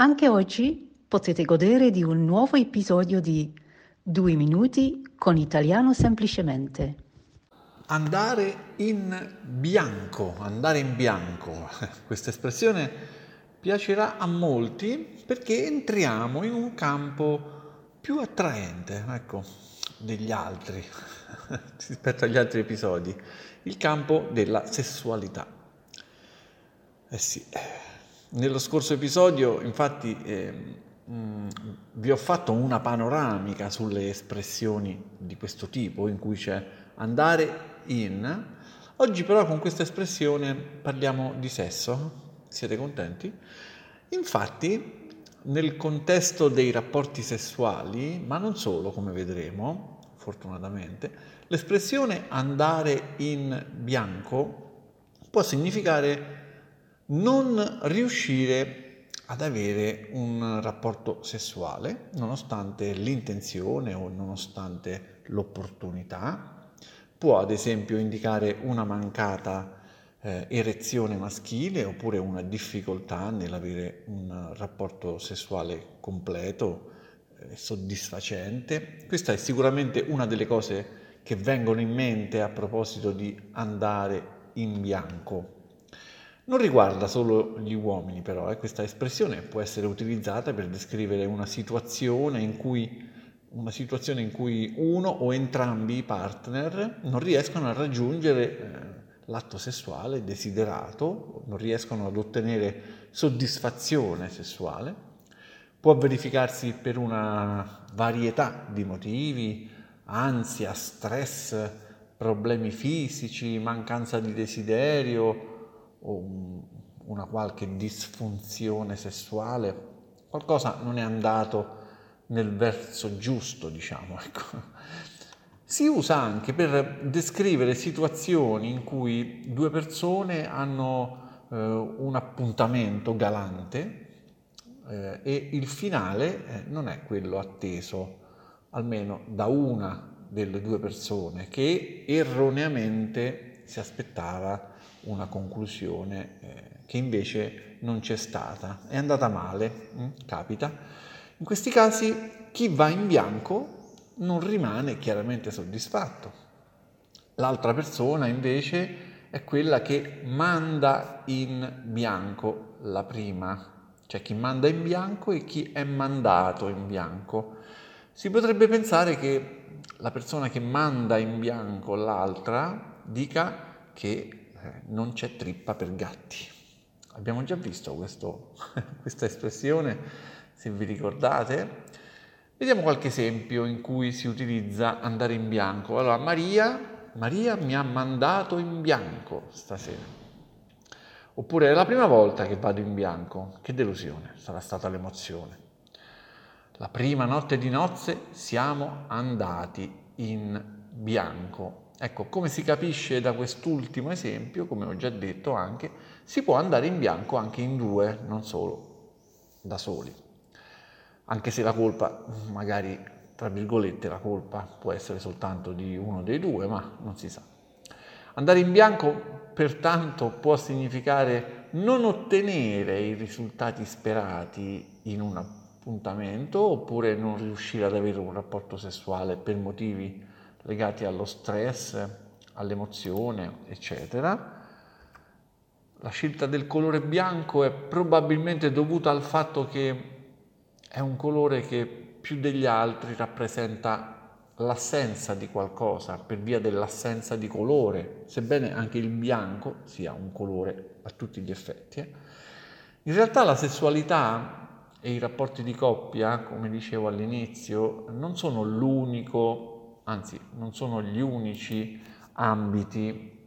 Anche oggi potete godere di un nuovo episodio di Due minuti con italiano semplicemente. Andare in bianco, andare in bianco, questa espressione piacerà a molti perché entriamo in un campo più attraente, ecco, degli altri, rispetto agli altri episodi, il campo della sessualità. Eh sì, nello scorso episodio infatti eh, mh, vi ho fatto una panoramica sulle espressioni di questo tipo in cui c'è andare in. Oggi però con questa espressione parliamo di sesso. Siete contenti? Infatti, nel contesto dei rapporti sessuali, ma non solo, come vedremo, fortunatamente, l'espressione andare in bianco può significare non riuscire ad avere un rapporto sessuale nonostante l'intenzione o nonostante l'opportunità. Può ad esempio indicare una mancata eh, erezione maschile oppure una difficoltà nell'avere un rapporto sessuale completo, eh, soddisfacente. Questa è sicuramente una delle cose che vengono in mente a proposito di andare in bianco. Non riguarda solo gli uomini però, eh. questa espressione può essere utilizzata per descrivere una situazione in cui una situazione in cui uno o entrambi i partner non riescono a raggiungere eh, l'atto sessuale desiderato, non riescono ad ottenere soddisfazione sessuale. Può verificarsi per una varietà di motivi, ansia, stress, problemi fisici, mancanza di desiderio o una qualche disfunzione sessuale, qualcosa non è andato nel verso giusto, diciamo. Ecco. Si usa anche per descrivere situazioni in cui due persone hanno eh, un appuntamento galante eh, e il finale eh, non è quello atteso, almeno da una delle due persone, che erroneamente si aspettava una conclusione eh, che invece non c'è stata, è andata male, hm? capita. In questi casi chi va in bianco non rimane chiaramente soddisfatto. L'altra persona invece è quella che manda in bianco la prima, cioè chi manda in bianco e chi è mandato in bianco. Si potrebbe pensare che la persona che manda in bianco l'altra dica che non c'è trippa per gatti. Abbiamo già visto questo, questa espressione se vi ricordate. Vediamo qualche esempio in cui si utilizza andare in bianco. Allora, Maria, Maria mi ha mandato in bianco stasera. Oppure è la prima volta che vado in bianco. Che delusione sarà stata l'emozione. La prima notte di nozze siamo andati in bianco. Ecco, come si capisce da quest'ultimo esempio, come ho già detto anche, si può andare in bianco anche in due, non solo da soli anche se la colpa, magari tra virgolette, la colpa può essere soltanto di uno dei due, ma non si sa. Andare in bianco pertanto può significare non ottenere i risultati sperati in un appuntamento oppure non riuscire ad avere un rapporto sessuale per motivi legati allo stress, all'emozione, eccetera. La scelta del colore bianco è probabilmente dovuta al fatto che è un colore che più degli altri rappresenta l'assenza di qualcosa per via dell'assenza di colore, sebbene anche il bianco sia un colore a tutti gli effetti. Eh. In realtà la sessualità e i rapporti di coppia, come dicevo all'inizio, non sono l'unico, anzi non sono gli unici ambiti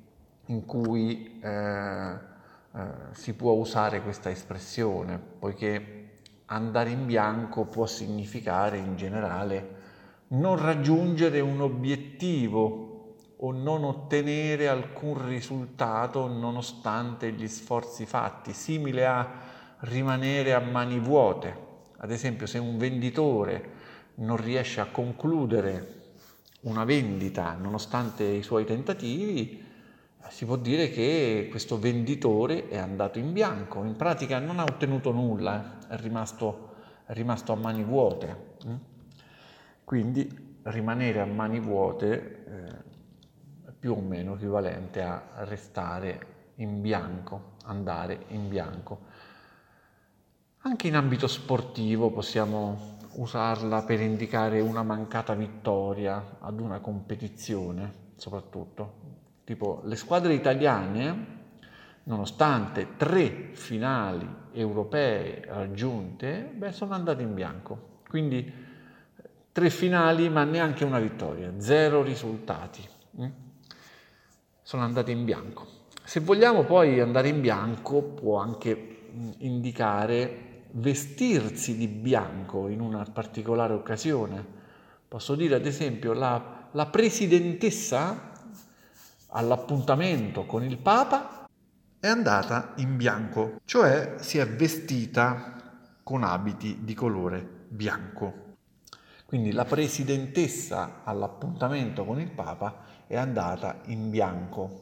in cui eh, eh, si può usare questa espressione, poiché andare in bianco può significare in generale non raggiungere un obiettivo o non ottenere alcun risultato nonostante gli sforzi fatti, simile a rimanere a mani vuote. Ad esempio, se un venditore non riesce a concludere una vendita nonostante i suoi tentativi, si può dire che questo venditore è andato in bianco, in pratica non ha ottenuto nulla, è, rimasto, è rimasto a mani vuote. Mm? Quindi rimanere a mani vuote eh, è più o meno equivalente a restare in bianco, andare in bianco. Anche in ambito sportivo possiamo usarla per indicare una mancata vittoria ad una competizione, soprattutto. Tipo le squadre italiane, nonostante tre finali europee raggiunte, beh, sono andate in bianco. Quindi tre finali ma neanche una vittoria, zero risultati. Mm? Sono andate in bianco. Se vogliamo poi andare in bianco può anche mm, indicare vestirsi di bianco in una particolare occasione. Posso dire ad esempio la, la presidentessa all'appuntamento con il Papa è andata in bianco, cioè si è vestita con abiti di colore bianco. Quindi la presidentessa all'appuntamento con il Papa è andata in bianco.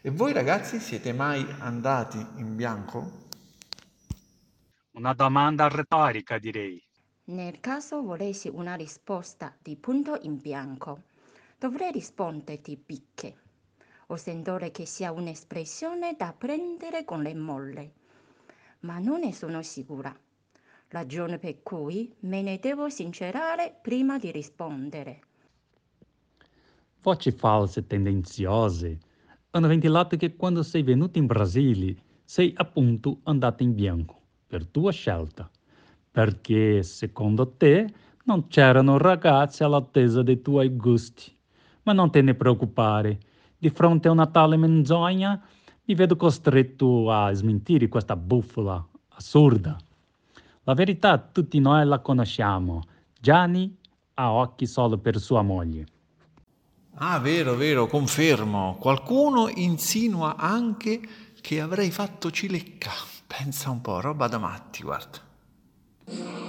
E voi ragazzi siete mai andati in bianco? Una domanda retorica, direi. Nel caso volessi una risposta di punto in bianco, dovrei risponderti picche. Ho sentore che sia un'espressione da prendere con le molle, ma non ne sono sicura. Ragione per cui me ne devo sincerare prima di rispondere. Voci false tendenziose hanno ventilato che quando sei venuto in Brasile sei appunto andato in bianco per tua scelta, perché secondo te non c'erano ragazzi all'attesa dei tuoi gusti. Ma non te ne preoccupare, di fronte a una tale menzogna mi vedo costretto a smentire questa bufala assurda. La verità tutti noi la conosciamo. Gianni ha occhi solo per sua moglie. Ah, vero, vero, confermo. Qualcuno insinua anche che avrei fatto cilecca. Pensa un po', roba da matti, guarda.